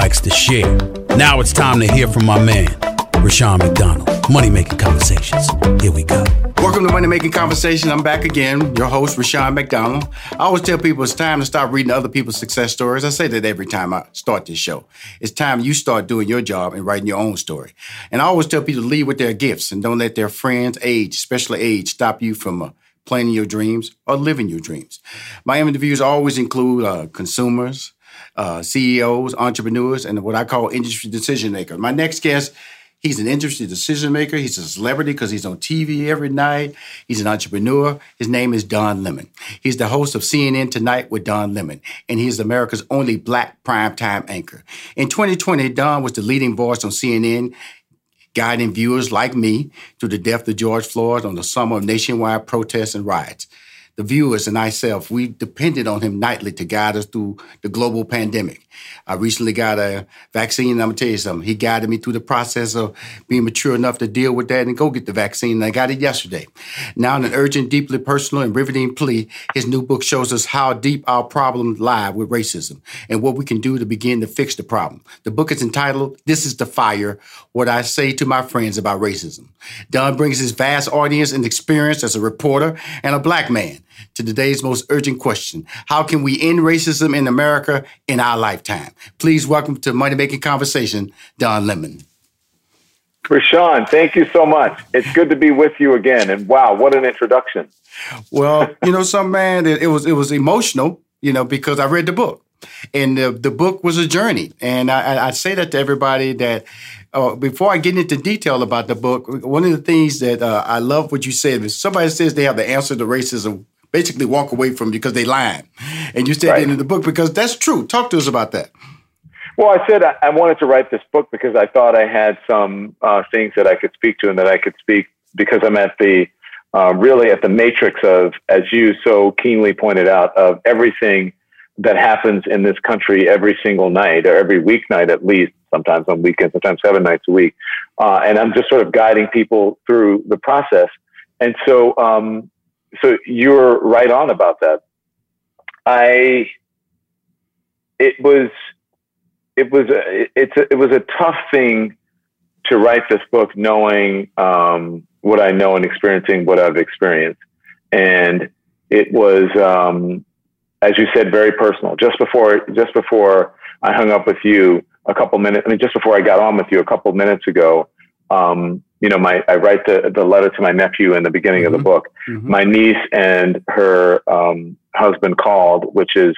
likes to share. Now it's time to hear from my man, Rushion McDonald. Money Making Conversations. Here we go. Welcome to Money Making Conversations. I'm back again, your host, Rushion McDonald. I always tell people it's time to stop reading other people's success stories. I say that every time I start this show. It's time you start doing your job and writing your own story. And I always tell people to lead with their gifts and don't let their friends' age, especially age, stop you from uh, planning your dreams or living your dreams. My interviews always include uh, consumers, uh, CEOs, entrepreneurs, and what I call industry decision makers. My next guest He's an industry decision maker. He's a celebrity because he's on TV every night. He's an entrepreneur. His name is Don Lemon. He's the host of CNN Tonight with Don Lemon, and he's America's only black primetime anchor. In 2020, Don was the leading voice on CNN, guiding viewers like me through the death of George Floyd on the summer of nationwide protests and riots the viewers and myself, we depended on him nightly to guide us through the global pandemic. I recently got a vaccine, and I'm gonna tell you something. He guided me through the process of being mature enough to deal with that and go get the vaccine, and I got it yesterday. Now, in an urgent, deeply personal, and riveting plea, his new book shows us how deep our problems lie with racism and what we can do to begin to fix the problem. The book is entitled This is the Fire What I Say to My Friends About Racism. Don brings his vast audience and experience as a reporter and a black man to today's most urgent question How can we end racism in America in our lifetime? Please welcome to Money Making Conversation, Don Lemon. Rushion, thank you so much. It's good to be with you again. And wow, what an introduction. Well, you know, some man, it, it was it was emotional, you know, because I read the book, and the, the book was a journey. And I, I say that to everybody that uh, before I get into detail about the book, one of the things that uh, I love what you said is somebody says they have the answer to racism basically walk away from because they lied. And you said right. in the book because that's true. Talk to us about that. Well, I said I wanted to write this book because I thought I had some uh, things that I could speak to and that I could speak because I'm at the uh, really at the matrix of, as you so keenly pointed out, of everything that happens in this country every single night or every weeknight at least, sometimes on weekends, sometimes seven nights a week. Uh, and I'm just sort of guiding people through the process. And so um, so you're right on about that. I, it was, it was, a, it's, a, it was a tough thing to write this book, knowing um, what I know and experiencing what I've experienced, and it was, um, as you said, very personal. Just before, just before I hung up with you a couple minutes, I mean, just before I got on with you a couple minutes ago, um, you know, my I write the the letter to my nephew in the beginning mm-hmm. of the mm-hmm. book. Mm-hmm. My niece and her um, husband called, which is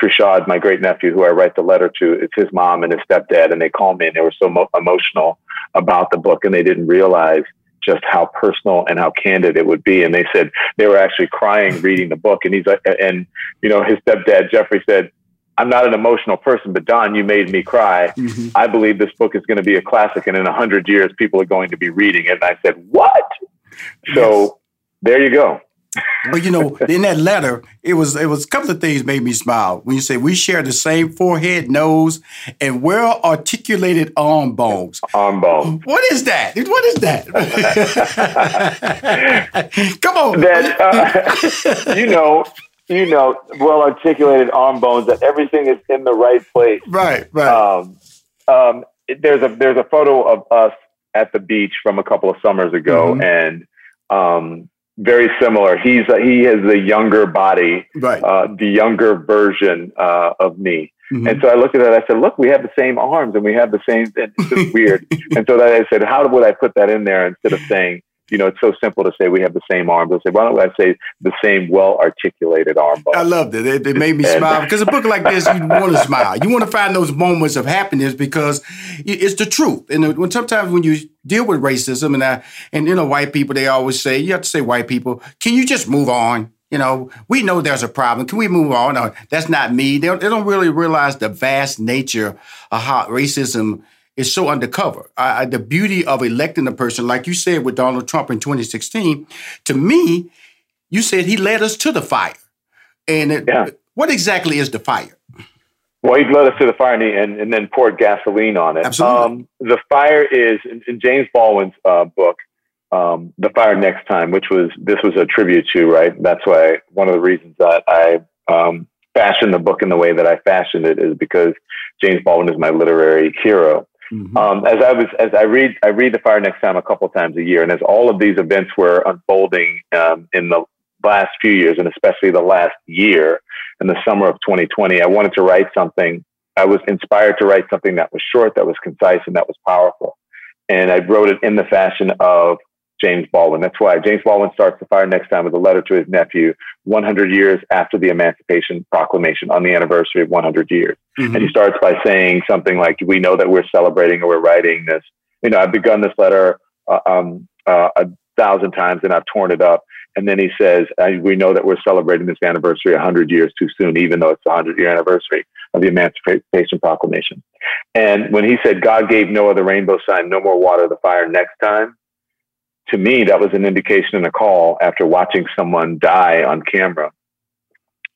Trishad, my great nephew, who I write the letter to. It's his mom and his stepdad, and they called me and they were so mo- emotional about the book, and they didn't realize just how personal and how candid it would be. And they said they were actually crying reading the book. And he's like, and you know, his stepdad Jeffrey said, I'm not an emotional person, but Don, you made me cry. Mm-hmm. I believe this book is going to be a classic, and in a hundred years, people are going to be reading it. And I said, "What?" Yes. So there you go. But you know, in that letter, it was it was a couple of things made me smile. When you say we share the same forehead, nose, and well articulated arm bones. Arm bones. What is that? What is that? Come on. That uh, you know, you know, well articulated arm bones that everything is in the right place. Right, right. Um, um, there's a there's a photo of us at the beach from a couple of summers ago, mm-hmm. and um, very similar. He's a, he has the younger body, right? Uh, the younger version uh, of me. Mm-hmm. And so I looked at that. I said, "Look, we have the same arms, and we have the same." It's just weird. and so that I said, "How would I put that in there instead of saying?" You know, it's so simple to say we have the same arms. I say, why don't I say the same well articulated arm? I loved it. It, it made me smile because a book like this, you want to smile. You want to find those moments of happiness because it's the truth. And when sometimes when you deal with racism and I, and you know, white people, they always say, you have to say white people, can you just move on? You know, we know there's a problem. Can we move on? No, that's not me. They don't, they don't really realize the vast nature of how racism is so undercover. I, the beauty of electing a person, like you said with Donald Trump in 2016, to me, you said he led us to the fire. And it, yeah. what exactly is the fire? Well, he led us to the fire and, he, and, then poured gasoline on it. Absolutely. Um, the fire is in, in James Baldwin's uh, book, um, "The Fire Next Time," which was this was a tribute to right. That's why one of the reasons that I um, fashion the book in the way that I fashioned it is because James Baldwin is my literary hero. Mm-hmm. Um, as I was, as I read, I read The Fire Next Time a couple times a year, and as all of these events were unfolding um, in the last few years, and especially the last year, in the summer of 2020, I wanted to write something. I was inspired to write something that was short, that was concise, and that was powerful. And I wrote it in the fashion of James Baldwin. That's why James Baldwin starts the fire next time with a letter to his nephew 100 years after the Emancipation Proclamation on the anniversary of 100 years. Mm-hmm. And he starts by saying something like, We know that we're celebrating or we're writing this. You know, I've begun this letter uh, um, uh, a thousand times and I've torn it up. And then he says, We know that we're celebrating this anniversary 100 years too soon, even though it's the 100 year anniversary of the Emancipation Proclamation. And when he said, God gave no other rainbow sign, no more water the fire next time, to me, that was an indication and a call after watching someone die on camera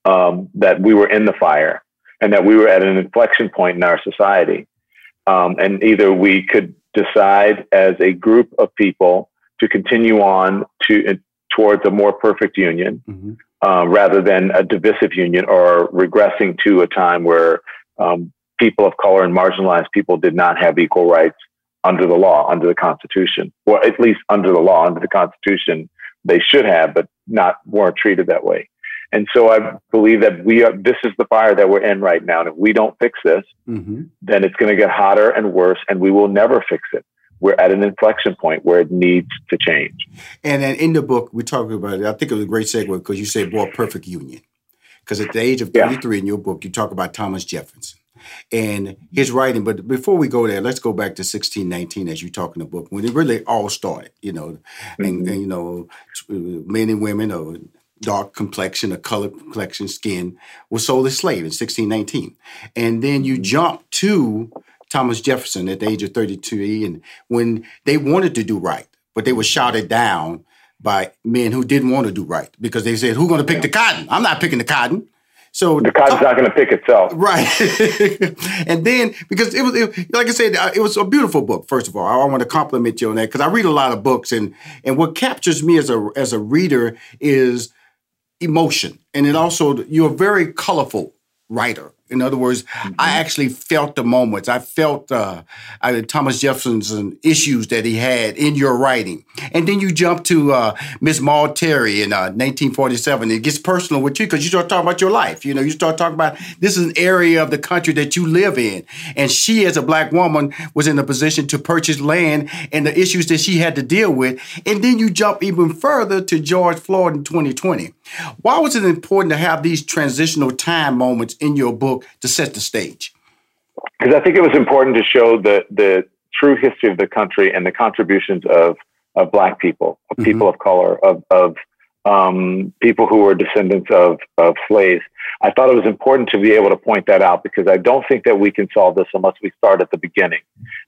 um, that we were in the fire and that we were at an inflection point in our society. Um, and either we could decide as a group of people to continue on to uh, towards a more perfect union mm-hmm. uh, rather than a divisive union or regressing to a time where um, people of color and marginalized people did not have equal rights under the law, under the Constitution, or at least under the law, under the Constitution, they should have, but not weren't treated that way. And so I believe that we are, this is the fire that we're in right now. And if we don't fix this, mm-hmm. then it's going to get hotter and worse, and we will never fix it. We're at an inflection point where it needs to change. And then in the book, we talk about it. I think it was a great segue because you said more perfect union. Because at the age of 33 yeah. in your book, you talk about Thomas Jefferson and his writing. But before we go there, let's go back to 1619 as you talk in the book when it really all started, you know, mm-hmm. and, and, you know, men and women of dark complexion, a color complexion, skin were sold as slaves in 1619. And then you mm-hmm. jump to Thomas Jefferson at the age of 32, and when they wanted to do right, but they were shouted down by men who didn't want to do right because they said, "Who's going to pick the cotton? I'm not picking the cotton." So the cotton's uh, not going to pick itself, right? and then because it was, it, like I said, it was a beautiful book. First of all, I want to compliment you on that because I read a lot of books, and and what captures me as a as a reader is emotion, and it also you're a very colorful writer. In other words, mm-hmm. I actually felt the moments. I felt uh, uh, Thomas Jefferson's issues that he had in your writing. And then you jump to uh, Miss Maud Terry in 1947. Uh, it gets personal with you because you start talking about your life. You know, you start talking about this is an area of the country that you live in. And she, as a black woman, was in a position to purchase land and the issues that she had to deal with. And then you jump even further to George Floyd in 2020. Why was it important to have these transitional time moments in your book to set the stage? Because I think it was important to show the the true history of the country and the contributions of of Black people, of mm-hmm. people of color, of of um, people who were descendants of of slaves. I thought it was important to be able to point that out because I don't think that we can solve this unless we start at the beginning.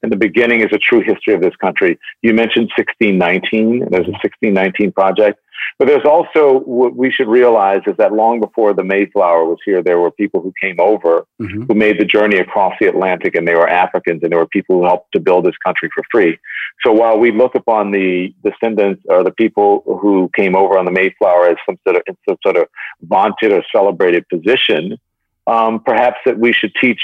And the beginning is a true history of this country. You mentioned 1619. There's a 1619 project. But there's also what we should realize is that long before the Mayflower was here, there were people who came over mm-hmm. who made the journey across the Atlantic, and they were Africans, and there were people who helped to build this country for free. So while we look upon the descendants or the people who came over on the Mayflower as some sort of, some sort of vaunted or celebrated position, um, perhaps that we should teach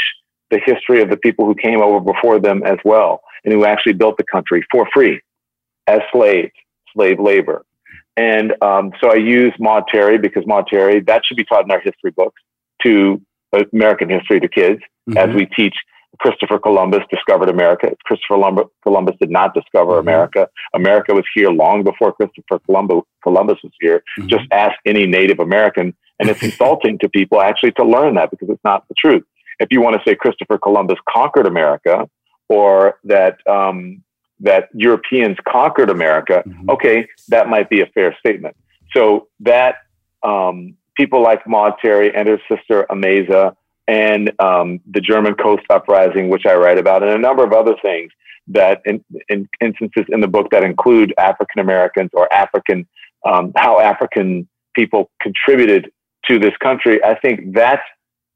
the history of the people who came over before them as well, and who actually built the country for free as slaves, slave labor. And um, so I use Maud Terry because Maud Terry, that should be taught in our history books to American history to kids mm-hmm. as we teach Christopher Columbus discovered America. Christopher Columbus did not discover mm-hmm. America. America was here long before Christopher Columbus, Columbus was here. Mm-hmm. Just ask any Native American. And it's insulting to people actually to learn that because it's not the truth. If you want to say Christopher Columbus conquered America or that um, that Europeans conquered America, mm-hmm. okay, that might be a fair statement. So that um, people like Maud Terry and her sister Amasa and um, the German Coast Uprising, which I write about, and a number of other things that in, in instances in the book that include African Americans or African, um, how African people contributed to this country. I think that's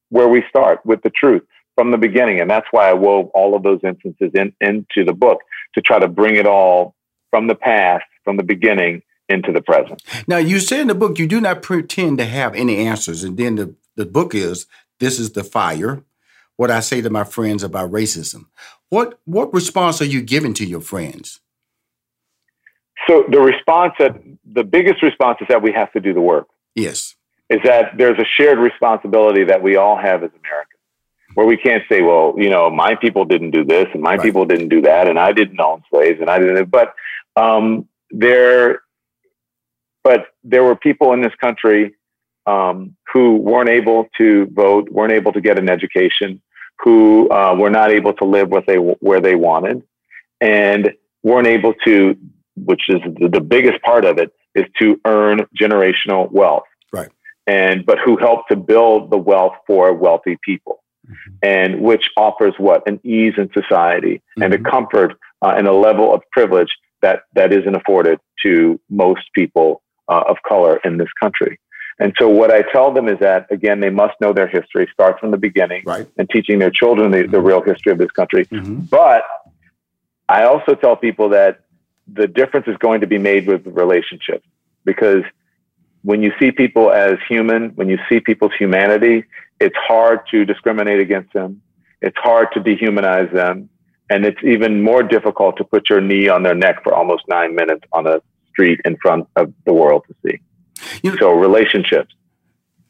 where we start with the truth from the beginning. And that's why I wove all of those instances in, into the book to try to bring it all from the past, from the beginning into the present. Now, you say in the book you do not pretend to have any answers, and then the the book is This is the Fire What I Say to My Friends About Racism. What, what response are you giving to your friends? So, the response that the biggest response is that we have to do the work. Yes. Is that there's a shared responsibility that we all have as Americans where we can't say, well, you know, my people didn't do this and my right. people didn't do that and I didn't own slaves and I didn't. But um, there, but there were people in this country um, who weren't able to vote, weren't able to get an education, who uh, were not able to live what they where they wanted, and weren't able to, which is the, the biggest part of it, is to earn generational wealth. Right. And but who helped to build the wealth for wealthy people mm-hmm. and which offers what an ease in society mm-hmm. and a mm-hmm. comfort uh, and a level of privilege that that isn't afforded to most people uh, of color in this country. And so, what I tell them is that again, they must know their history, start from the beginning, right. and teaching their children the, the real history of this country. Mm-hmm. But I also tell people that the difference is going to be made with relationships because when you see people as human, when you see people's humanity, it's hard to discriminate against them. It's hard to dehumanize them. And it's even more difficult to put your knee on their neck for almost nine minutes on a street in front of the world to see. You know, so relationships,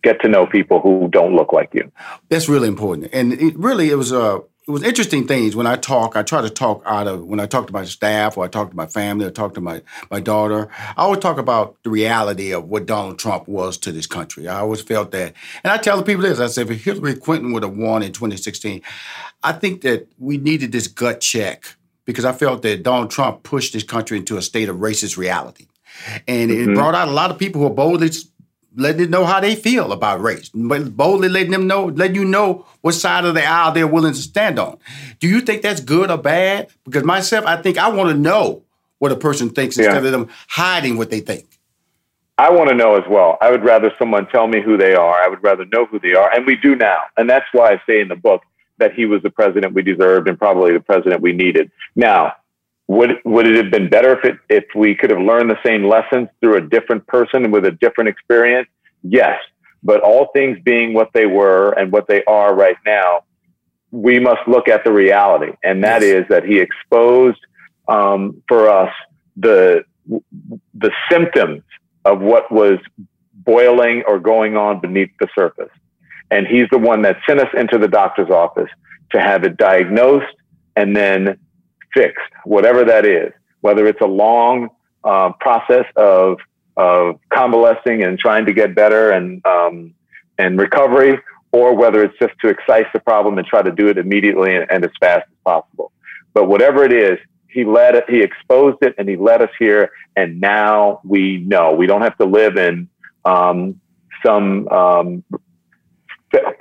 get to know people who don't look like you. That's really important. And it really, it was a, uh, it was interesting things when I talk. I try to talk out of when I talk to my staff or I talk to my family or talk to my my daughter. I always talk about the reality of what Donald Trump was to this country. I always felt that, and I tell the people this: I said, if Hillary Clinton would have won in 2016, I think that we needed this gut check because I felt that Donald Trump pushed this country into a state of racist reality, and mm-hmm. it brought out a lot of people who are boldly letting them know how they feel about race, but boldly letting them know, letting you know what side of the aisle they're willing to stand on. Do you think that's good or bad? Because myself, I think I want to know what a person thinks yeah. instead of them hiding what they think. I want to know as well. I would rather someone tell me who they are. I would rather know who they are. And we do now. And that's why I say in the book that he was the president we deserved and probably the president we needed. Now, would would it have been better if it, if we could have learned the same lessons through a different person with a different experience? Yes, but all things being what they were and what they are right now, we must look at the reality, and that yes. is that he exposed um, for us the the symptoms of what was boiling or going on beneath the surface, and he's the one that sent us into the doctor's office to have it diagnosed and then fixed, whatever that is, whether it's a long uh, process of of convalescing and trying to get better and um, and recovery, or whether it's just to excise the problem and try to do it immediately and, and as fast as possible. But whatever it is, he led it, he exposed it, and he led us here. And now we know we don't have to live in um, some um,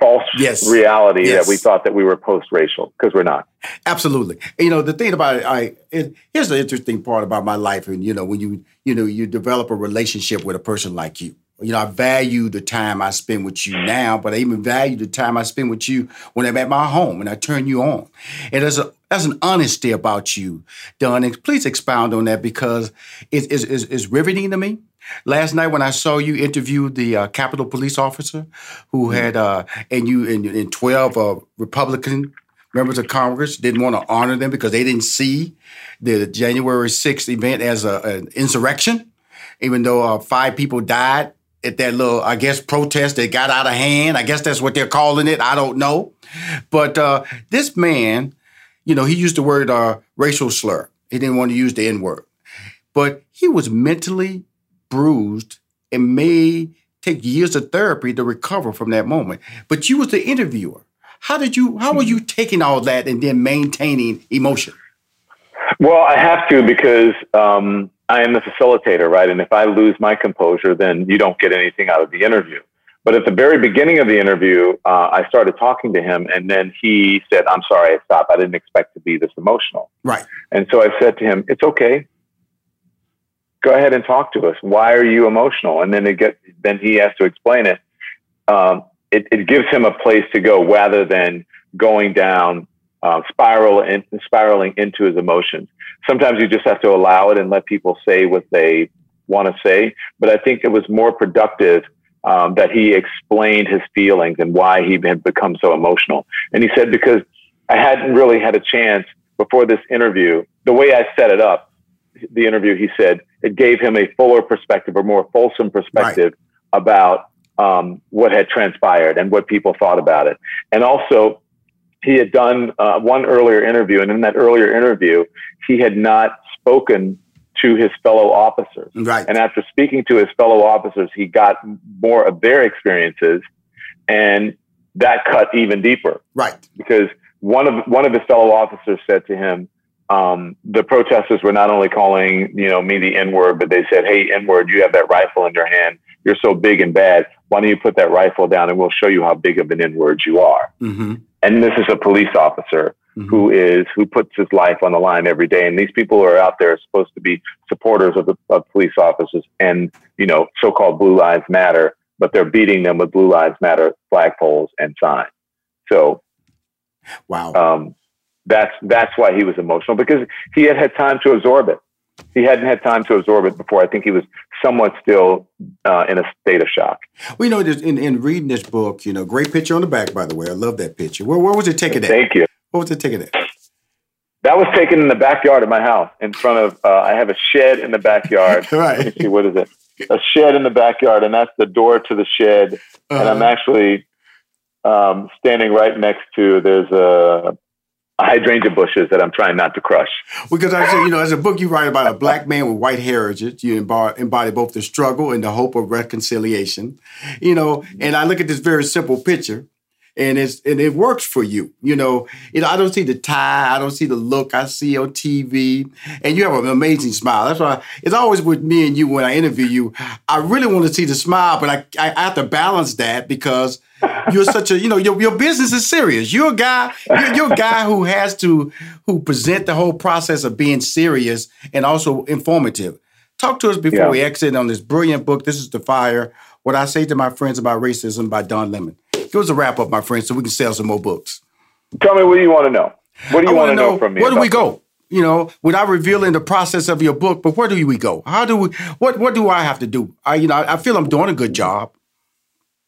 false yes. reality yes. that we thought that we were post-racial because we're not. Absolutely. You know, the thing about it, I it, here's the interesting part about my life, and you know, when you you know you develop a relationship with a person like you. You know, I value the time I spend with you now, but I even value the time I spend with you when I'm at my home and I turn you on. And there's a there's an honesty about you, Don. Please expound on that because it's, it's, it's riveting to me Last night when I saw you interview the uh, Capitol Police officer who mm-hmm. had, uh, and you and, and 12 uh, Republican members of Congress didn't want to honor them because they didn't see the January 6th event as a, an insurrection, even though uh, five people died at that little, I guess, protest that got out of hand. I guess that's what they're calling it. I don't know. But uh, this man, you know, he used the word uh, racial slur. He didn't want to use the N word. But he was mentally bruised and may take years of therapy to recover from that moment. But you was the interviewer. How did you how were you taking all that and then maintaining emotion? Well, I have to because um, I am the facilitator, right? And if I lose my composure, then you don't get anything out of the interview. But at the very beginning of the interview, uh, I started talking to him, and then he said, "I'm sorry, I stopped. I didn't expect to be this emotional." Right. And so I said to him, "It's okay go ahead and talk to us. Why are you emotional? And then it get then he has to explain it. Um, it, it gives him a place to go rather than going down uh, spiral and spiraling into his emotions. Sometimes you just have to allow it and let people say what they want to say. But I think it was more productive um, that he explained his feelings and why he had become so emotional. And he said, because I hadn't really had a chance before this interview, the way I set it up, the interview, he said, it gave him a fuller perspective or more fulsome perspective right. about um, what had transpired and what people thought about it. And also, he had done uh, one earlier interview, and in that earlier interview, he had not spoken to his fellow officers. Right. And after speaking to his fellow officers, he got more of their experiences, and that cut even deeper. Right. Because one of one of his fellow officers said to him, um, the protesters were not only calling, you know, me the N word, but they said, "Hey, N word, you have that rifle in your hand. You're so big and bad. Why don't you put that rifle down, and we'll show you how big of an N word you are." Mm-hmm. And this is a police officer mm-hmm. who is who puts his life on the line every day. And these people who are out there are supposed to be supporters of the of police officers and you know so-called Blue Lives Matter, but they're beating them with Blue Lives Matter flagpoles and signs. So, wow. Um, that's that's why he was emotional because he had had time to absorb it. He hadn't had time to absorb it before. I think he was somewhat still uh, in a state of shock. Well, you know, in, in reading this book, you know, great picture on the back, by the way. I love that picture. Where, where was it taken at? Thank you. What was it taken at? That was taken in the backyard of my house, in front of. Uh, I have a shed in the backyard. right. see, what is it? A shed in the backyard, and that's the door to the shed. Uh-huh. And I'm uh-huh. actually um, standing right next to. There's a hydrangea bushes that I'm trying not to crush. Because I say, you know, as a book you write about a black man with white heritage, you embody both the struggle and the hope of reconciliation. You know, and I look at this very simple picture and it's and it works for you. You know, you know, I don't see the tie, I don't see the look I see on TV, and you have an amazing smile. That's why it's always with me and you when I interview you. I really want to see the smile, but I I have to balance that because you're such a you know your, your business is serious. You're a guy you're, you're a guy who has to who present the whole process of being serious and also informative. Talk to us before yeah. we exit on this brilliant book. This is the fire. What I say to my friends about racism by Don Lemon. Give us a wrap up, my friend, so we can sell some more books. Tell me what do you want to know? What do you want to know, know, from me? Where do we go? You know, without revealing the process of your book, but where do we go? How do we? What What do I have to do? I, you know, I feel I'm doing a good job.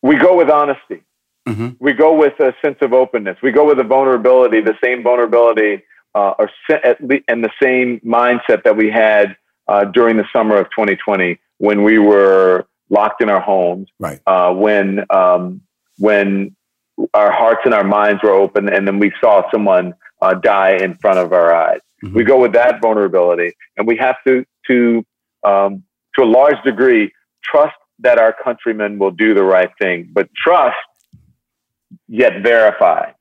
We go with honesty. Mm-hmm. We go with a sense of openness. We go with a vulnerability, the same vulnerability, uh, or at least, and the same mindset that we had uh, during the summer of 2020 when we were locked in our homes. Right. Uh, when um, when our hearts and our minds were open and then we saw someone uh, die in front of our eyes. Mm-hmm. We go with that vulnerability and we have to, to, um, to a large degree, trust that our countrymen will do the right thing, but trust yet verify.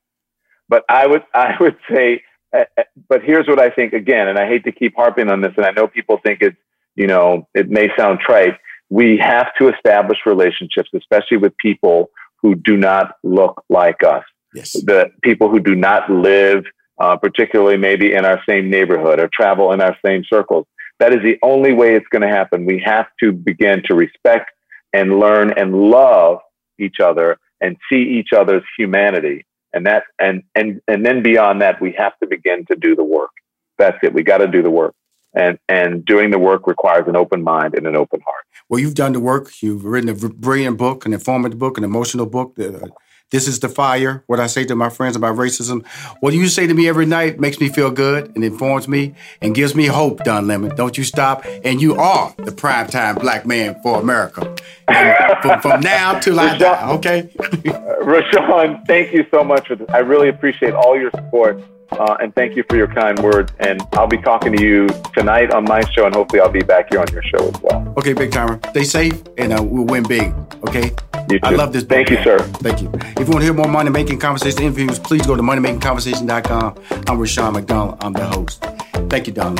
But I would, I would say, uh, uh, but here's what I think again, and I hate to keep harping on this, and I know people think it's, you know, it may sound trite. We have to establish relationships, especially with people who do not look like us. Yes. The people who do not live, uh, particularly maybe in our same neighborhood or travel in our same circles. That is the only way it's going to happen. We have to begin to respect and learn and love each other and see each other's humanity. And that, and, and, and then beyond that, we have to begin to do the work. That's it. We got to do the work and and doing the work requires an open mind and an open heart. Well, you've done the work. You've written a brilliant book, an informative book, an emotional book. Uh, this is the fire. What I say to my friends about racism. What you say to me every night makes me feel good and informs me and gives me hope. Don Lemon, don't you stop. And you are the prime time black man for America. from, from, now till I die. Okay. Rushion, thank you so much for this. I really appreciate all your support. Uh, and thank you for your kind words. And I'll be talking to you tonight on my show, and hopefully I'll be back here on your show as well. Okay, big timer. Stay safe, and uh, we'll win big. Okay. I love this. Thank you, sir. Thank you. If you want to hear more money making conversation interviews, please go to moneymakingconversation.com. I'm Rushion McDonald. I'm the host. Thank you, Don.